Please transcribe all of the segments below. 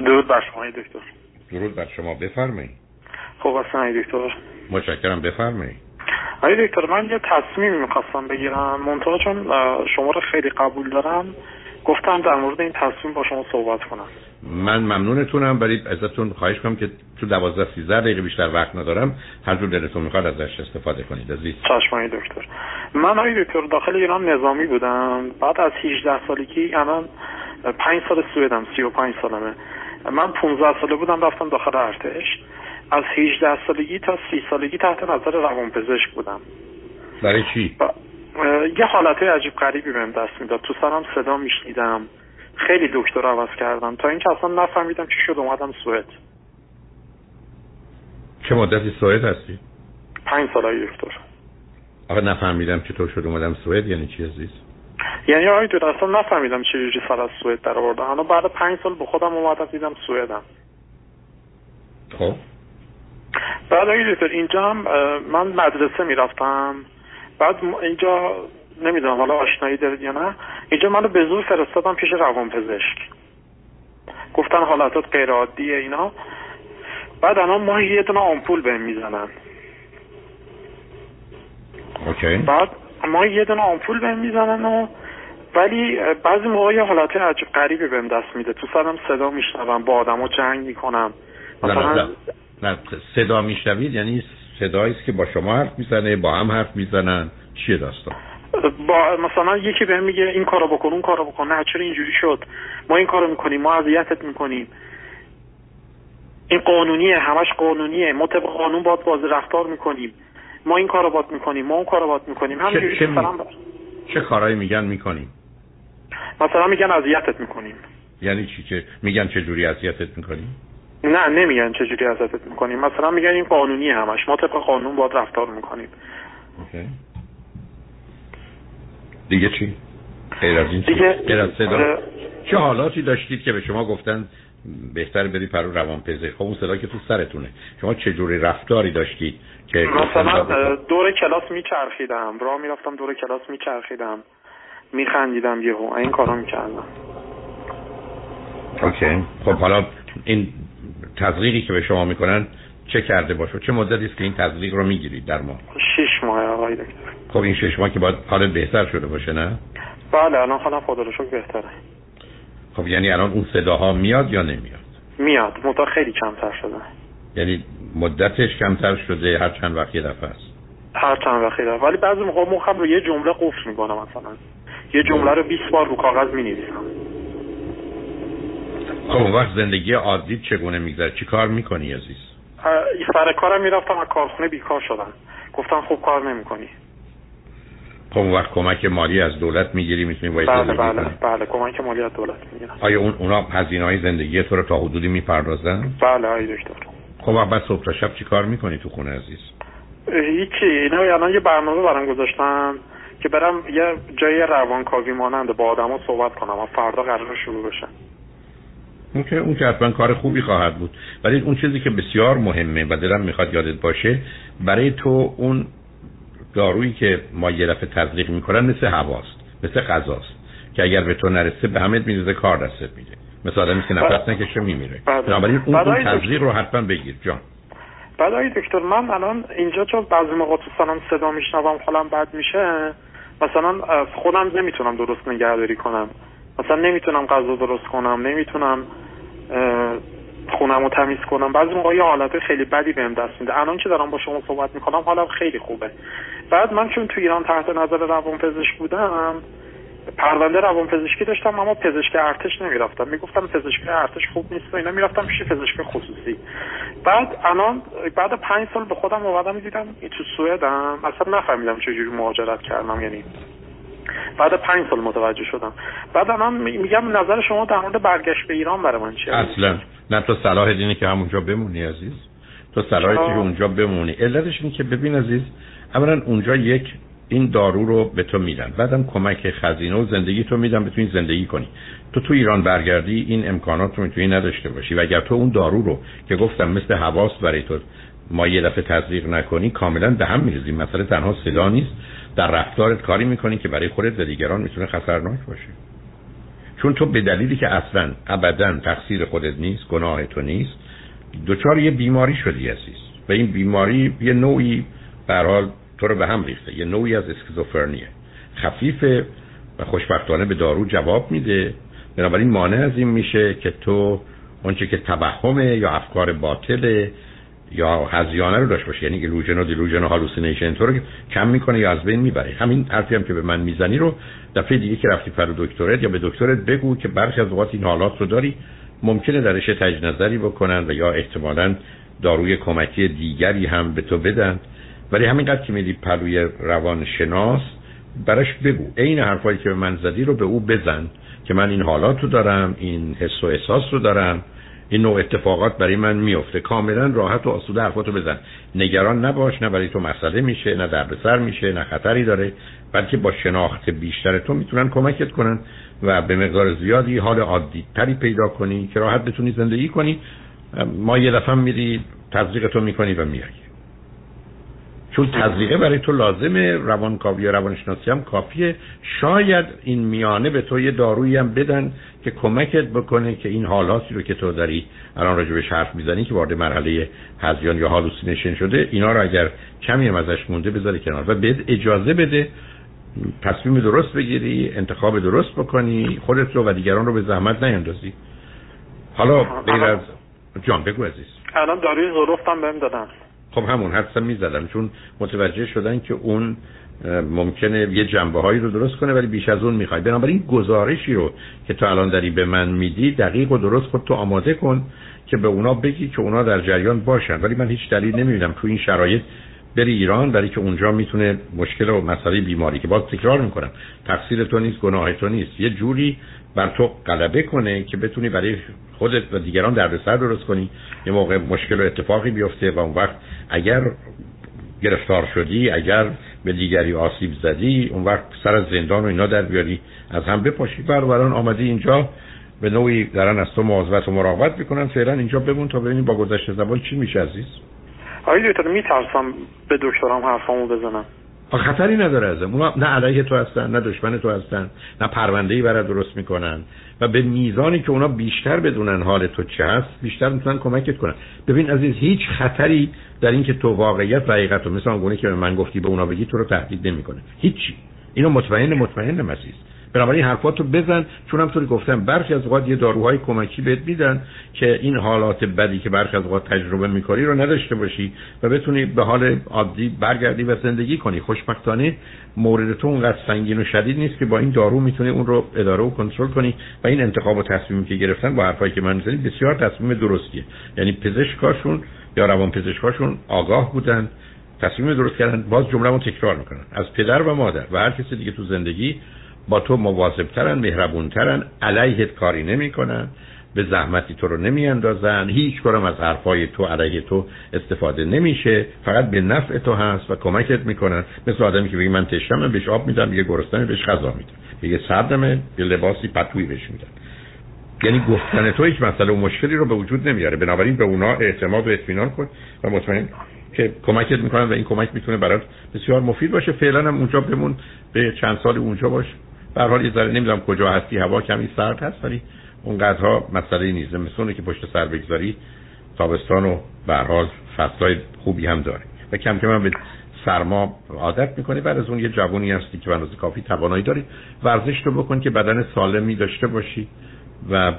درود بر شما دکتر. درود بر شما بفرمایید. خب اصلا دکتر. متشکرم بفرمایید. آقای دکتر من یه تصمیمی می‌خواستم بگیرم. منتها چون شما رو خیلی قبول دارم گفتم در مورد این تصمیم با شما صحبت کنم. من ممنونتونم. ولی ازتون خواهش کنم که تو 12 13 دقیقه بیشتر وقت ندارم. هر جور دلتون می‌خواد ازش استفاده کنید عزیز. چشمانی دکتر. من آقای دکتر داخل ایران نظامی بودم. بعد از 18 سالگی الان 5 سال سوئدم 35 سالمه. من 15 ساله بودم رفتم داخل ارتش. از 18 سالگی تا 30 سالگی تحت نظر روانپزشک بودم. برای چی؟ یه حالت عجیب غریبی بهم دست می‌داد. تو سرم صدا میشنیدم. خیلی دکتر عوض کردم. تا اینکه اصلا نفهمیدم چی شد اومدم سوئد. چه مدتی سوئد هستی؟ پنج سال دکتر. آقا نفهمیدم چطور شد اومدم سوئد یعنی چی عزیز؟ یعنی آقای دکتر اصلا نفهمیدم چجوری سر از سوئد در آوردم. حالا بعد پنج سال به خودم اومدم دیدم سوئدم. خب. بعد آقای دکتر اینجا هم من مدرسه می‌رفتم. بعد اینجا نمی‌دونم حالا آشنایی دارید یا نه. اینجا منو به زور فرستادم پیش روانپزشک. گفتن حالتات غیر عادیه اینا. بعد الان ماهی یه دونه آمپول بهم می‌زنن. اوکی. بعد ما یه دونه آمپول بهم می‌زنن و ولی بعضی موقع یه حالت عجیب غریبی بهم دست میده. تو سرم صدا میشنوم با آدمو جنگ می‌کنم. مثلا نه, نه. صدا میشنوید؟ یعنی صدایی است که با شما حرف می‌زنه با هم حرف می‌زنن. چیه داستان؟ با مثلا یکی بهم میگه این کارو بکن اون کارو بکن. نه چرا اینجوری شد؟ ما این کارو می‌کنیم ما اذیتت می‌کنیم. این قانونیه همش قانونیه. ما طبق قانون باید بازی رفتار می‌کنیم. ما این کارو باید می‌کنیم ما اون کارو باید می‌کنیم. همینجوری چه, مثلا چه کارایی میگن می‌کنیم؟ مثلا میگن اذیتت می‌کنیم. یعنی چی که میگن چه جوری اذیتت می‌کنیم؟ نه نمیگن چه جوری اذیتت می‌کنیم. مثلا میگن این قانونی همش. ما طبق قانون باید رفتار می‌کنیم. OK. دیگه چی؟ غیر از این دیگه غیر از صدا؟ چه حالاتی داشتید که به شما گفتن بهتر بری پرو روان پزشک خب اون صدا که تو سرتونه. شما چه جوری رفتاری داشتید که مثلا دور کلاس میچرخیدم. راه می‌رفتم دور کلاس میچرخیدم. میخندیدم یهو. این کارا می‌کردم. اوکی. خب حالا این تزریقی که به شما می‌کنن چه کرده باشه؟ چه مدتی است که این تزریق رو می‌گیرید در ماه شش ماه آقای دکتر. خب این شش ماه که باید حالت بهتر شده باشه نه؟ بله الان حالا خدا رو بهتره. خب یعنی الان اون صداها میاد یا نمیاد؟ میاد. مدت خیلی کمتر شده. یعنی مدتش کمتر شده هر چند وقت یه دفعه است؟ هر چند وقت یه ولی بعضی موقع مخم رو یه جمله قفل می‌کنم مثلا. یه جمله رو 20 بار رو کاغذ می‌نویسم. خب اون وقت زندگی عادی چگونه میگذره چی کار می‌کنی عزیز؟ سر کارم می‌رفتم از کارخونه بیکار شدم. گفتم خوب کار نمی‌کنی. خب اون وقت کمک مالی از دولت می‌گیری می‌تونی باید بله بله بله کمک مالی از دولت می‌گیرم. آیا اون اونا هزینه های زندگی تو رو تا حدودی می‌پردازن؟ بله آی دکتر. خب بعد صبح تا شب چی کار می‌کنی تو خونه عزیز؟ هیچی. اینا الان یه برنامه برام گذاشتم که برم یه جای روانکاوی مانند با آدما صحبت کنم و فردا قرار شروع بشه. اون که اون که حتما کار خوبی خواهد بود. ولی اون چیزی که بسیار مهمه و دلم می‌خواد یادت باشه برای تو اون دارویی که ما یه دفعه تزریق می‌کنن مثل هواست مثل غذاست که اگر به تو نرسه به همه میرزه کار دستت میده. مثل آدمی که نفس نکشه میمیره. بنابراین اون, اون تزریق رو حتما بگیر جان. بعد آقای دکتر من الان اینجا چون بعضی موقع تو سلام صدا میشنوم حالم بد میشه مثلا خودم نمی‌تونم درست نگهداری کنم. مثلا نمی‌تونم غذا درست کنم نمی‌تونم خونم رو تمیز کنم. بعضی موقع یه حالت خیلی بدی بهم دست میده. الان که دارم با شما صحبت می‌کنم حالم خیلی خوبه. بعد من چون تو ایران تحت نظر روان پزشک بودم پرونده روان پزشکی داشتم اما پزشک ارتش نمی‌رفتم. می‌گفتم پزشک ارتش خوب نیست و اینا. می‌رفتم پیش پزشک خصوصی. بعد الان بعد پنج سال به خودم اومدم دیدم تو سوئدم. اصلا نفهمیدم چجوری مهاجرت کردم یعنی. بعد پنج سال متوجه شدم. بعد من میگم نظر شما در مورد برگشت به ایران برای من چیه؟ اصلا. نه تو صلاح دینی که همونجا بمونی عزیز. تو صلاح که اونجا بمونی. علتش اینه که ببین عزیز اولا اونجا یک این دارو رو به تو میدن. بعدم کمک خزینه و زندگی تو میدن بتونی زندگی کنی. تو تو ایران برگردی این امکانات رو می‌تونی نداشته باشی. و اگر تو اون دارو رو که گفتم مثل حواس برای تو ما یه دفعه تزریق نکنی کاملا به هم میریزیم مثلا تنها صدا نیست. در رفتارت کاری می‌کنی که برای خودت و دیگران می‌تونه خطرناک باشه. چون تو به دلیلی که اصلا ابدا تقصیر خودت نیست گناه تو نیست دچار یه بیماری شدی عزیز. و این بیماری یه نوعی به تو رو به هم ریخته. یه نوعی از اسکیزوفرنیه. خفیفه و خوشبختانه به دارو جواب میده. بنابراین مانع از این میشه که تو اونچه که توهمه یا افکار باطله یا هذیانه رو داشت باشه. یعنی illusion و delusion و hallucination تو رو کم می‌کنه یا از بین می‌بره. همین حرفی هم که به من می‌زنی رو دفعه دیگه که رفتی پر دکترت یا به دکترت بگو که برخی از اوقات این حالات رو داری. ممکنه درش تجنظری نظری بکنن و یا احتمالا داروی کمکی دیگری هم به تو بدن. ولی همینقدر که میدی پلوی روانشناس براش بگو. عین حرفایی که به من زدی رو به او بزن که من این حالات رو دارم این حس و احساس رو دارم. این نوع اتفاقات برای من میفته کاملا راحت و آسوده حرفاتو بزن. نگران نباش نه برای تو مسئله میشه نه دردسر میشه نه خطری داره بلکه با شناخت بیشتر تو می‌تونن کمکت کنن و به مقدار زیادی حال عادی تری پیدا کنی که راحت بتونی زندگی کنی. ما یه دفعه میری تزریق تو می‌کنی و میای چون تزریقه برای تو لازمه روانکاوی و روانشناسی هم کافیه. شاید این میانه به تو یه دارویی هم بدن که کمکت بکنه که این حالاتی رو که تو داری الان راجع به حرف می‌زنی که وارد مرحله هزیان یا هالوسینیشن شده اینا رو اگر کمی هم ازش مونده بذاری کنار و بهت اجازه بده تصمیم درست بگیری انتخاب درست بکنی خودت رو و دیگران رو به زحمت نیندازی. حالا غیر از جان بگو عزیز. الان داروی زروفتم بهم دادن. خب همون حدسم می‌زدم چون متوجه شدن که اون ممکنه یه جنبه هایی رو درست کنه ولی بیش از اون می‌خوای. بنابراین گزارشی رو که تو الان داری به من میدی دقیق و درست خود تو آماده کن که به اونا بگی که اونا در جریان باشن. ولی من هیچ دلیل نمی‌بینم تو این شرایط بری ایران برای که اونجا می‌تونه مشکل و مسئله بیماری که باز تکرار می‌کنم تقصیر تو نیست گناه تو نیست. یه جوری بر تو غلبه کنه که بتونی برای خودت و دیگران دردسر درست کنی. یه موقع مشکل و اتفاقی بیفته و اون وقت اگر گرفتار شدی اگر به دیگری آسیب زدی اون وقت سر از زندان و اینا در بیاری از هم بپاشی. بران آمدی اینجا به نوعی دارن از تو مواظبت و مراقبت می‌کنن. فعلا اینجا بمون تا ببینیم با گذشته زبان چی میشه عزیز. آقای دکتر میترسم به دکترم حرفامو بزنم. خطری نداره ازم. اونا نه علیه تو هستن نه دشمن تو هستن نه پرونده ای برای درست می‌کنن. و به میزانی که اونا بیشتر بدونن حال تو چه هست بیشتر می‌تونن کمکت کنن. ببین عزیز هیچ خطری در اینکه تو واقعیت و حقیقت رو مثل اون که من گفتی به اونا بگی تو رو تهدید نمی‌کنه. هیچی. اینو مطمئن مطمئن عزیز. بنابراین حرفاتو بزن چون همطوری گفتم برخی از اوقات یه داروهای کمکی بهت میدن که این حالات بدی که برخی از اوقات تجربه می‌کنی رو نداشته باشی و بتونی به حال عادی برگردی و زندگی کنی. خوشبختانه مورد تو اونقدر سنگین و شدید نیست که با این دارو می‌تونی اون رو اداره و کنترل کنی و این انتخاب و تصمیمی که گرفتن با حرفایی که من می‌زنی بسیار تصمیم درستیه. یعنی پزشکاشون یا روان پزشکاشون آگاه بودن تصمیم درست کردن باز جمله تکرار می‌کنن. از پدر و مادر و هر کسی دیگه تو زندگی با تو مواظبترن مهربونترن علیهت کاری نمی‌کنن به زحمتی تو رو نمیاندازن هیچ کارم از حرفای تو علیه تو استفاده نمیشه فقط به نفع تو هست و کمکت می‌کنن. مثل آدمی که بگه من تشنمه بهش آب میدم یه گرسنه بهش غذا میدم. بگه سردمه یه لباسی پتویی بهش میدم. یعنی گفتن تو هیچ مسئله و مشکلی رو به وجود نمیاره. بنابراین به اونا اعتماد و اطمینان کن و مطمئن که کمکت می‌کنن و این کمک می‌تونه برات بسیار مفید باشه. فعلا هم اونجا بمون به چند سال اونجا باش. به حال یه ذره نمی‌دونم کجا هستی هوا کمی سرد هست ولی اونقدرها مسئله نیست. مثل که پشت سر بگذاری تابستان و به حال فصلای خوبی هم داره. و کم کم هم به سرما عادت می‌کنی. بعد از اون یه جوونی هستی که بنظر کافی توانایی داری. ورزش رو بکن که بدن سالمی داشته باشی و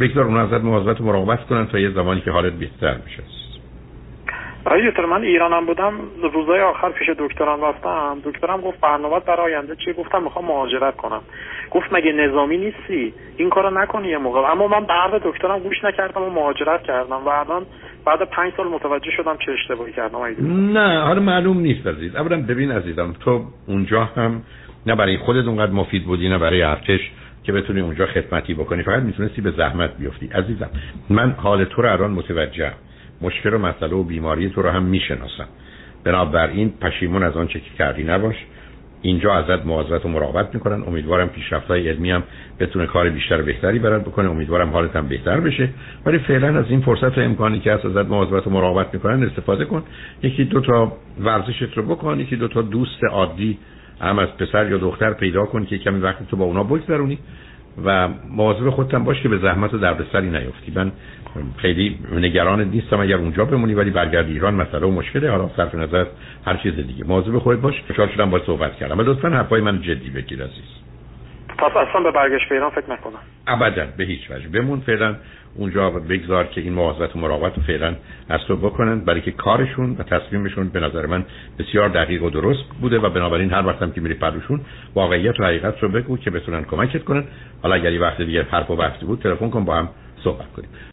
بگذار اون ازت مواظبت مراقبت کنن تا یه زمانی که حالت بهتر میشه. دکتر من ایرانم بودم روزای آخر پیش دکترم رفتم. دکترم گفت برنامه برای آینده چی؟ گفتم می‌خوام مهاجرت کنم. گفت مگه نظامی نیستی؟ این کارو نکنی یه موقع. اما من بعد دکترم گوش نکردم و مهاجرت کردم و الان بعد پنج سال متوجه شدم چه اشتباهی کردم. نه حالا معلوم نیست عزیز. اولا ببین عزیزم تو اونجا هم نه برای خودت اونقدر مفید بودی نه برای ارتش که بتونی اونجا خدمتی بکنی. فقط می‌تونستی به زحمت بیفتی. عزیزم من حال تو رو الان متوجه مشکل و مسئله و بیماری تو رو هم می‌شناسم بنابراین پشیمون از آنچه که کردی نباش. اینجا ازت مواظبت و مراقبت می‌کنن. امیدوارم پیشرفت‌های علمی هم بتونه کار بیشتر و بهتری برات بکنه. امیدوارم حالت هم بهتر بشه. ولی فعلا از این فرصت و امکانی که هست ازت مواظبت و مراقبت می‌کنن استفاده کن. یکی دو تا ورزشت رو بکن. یکی دو تا دوست عادی هم از پسر یا دختر پیدا کن که کمی وقت تو با اونا بگذرونی. و مواظب خودتم باش که به زحمت و دردسری نیفتی. من خیلی نگران نیستم اگر اونجا بمونی ولی برگردی ایران مسئله و مشکله. حالا صرف نظر هر چیز دیگه. مواظب خودت باش. خوشحال شدم با صحبت کردم. ولی لطفا حرفای من جدی بگیر عزیز. پس اصلا به برگشت به ایران فکر نکنم. ابدا به هیچ وجه. بمون فعلا اونجا بگذار که این مواظبت و مراقبت فعلا از تو بکنن برای که کارشون و تصمیمشون به نظر من بسیار دقیق و درست بوده و بنابراین هر وقتم که میری پروشون واقعیت و حقیقت رو بگو که بتونن کمکت کنن. حالا اگر یه وقت دیگه حرف و بحثی بود تلفن کن با هم صحبت کنیم.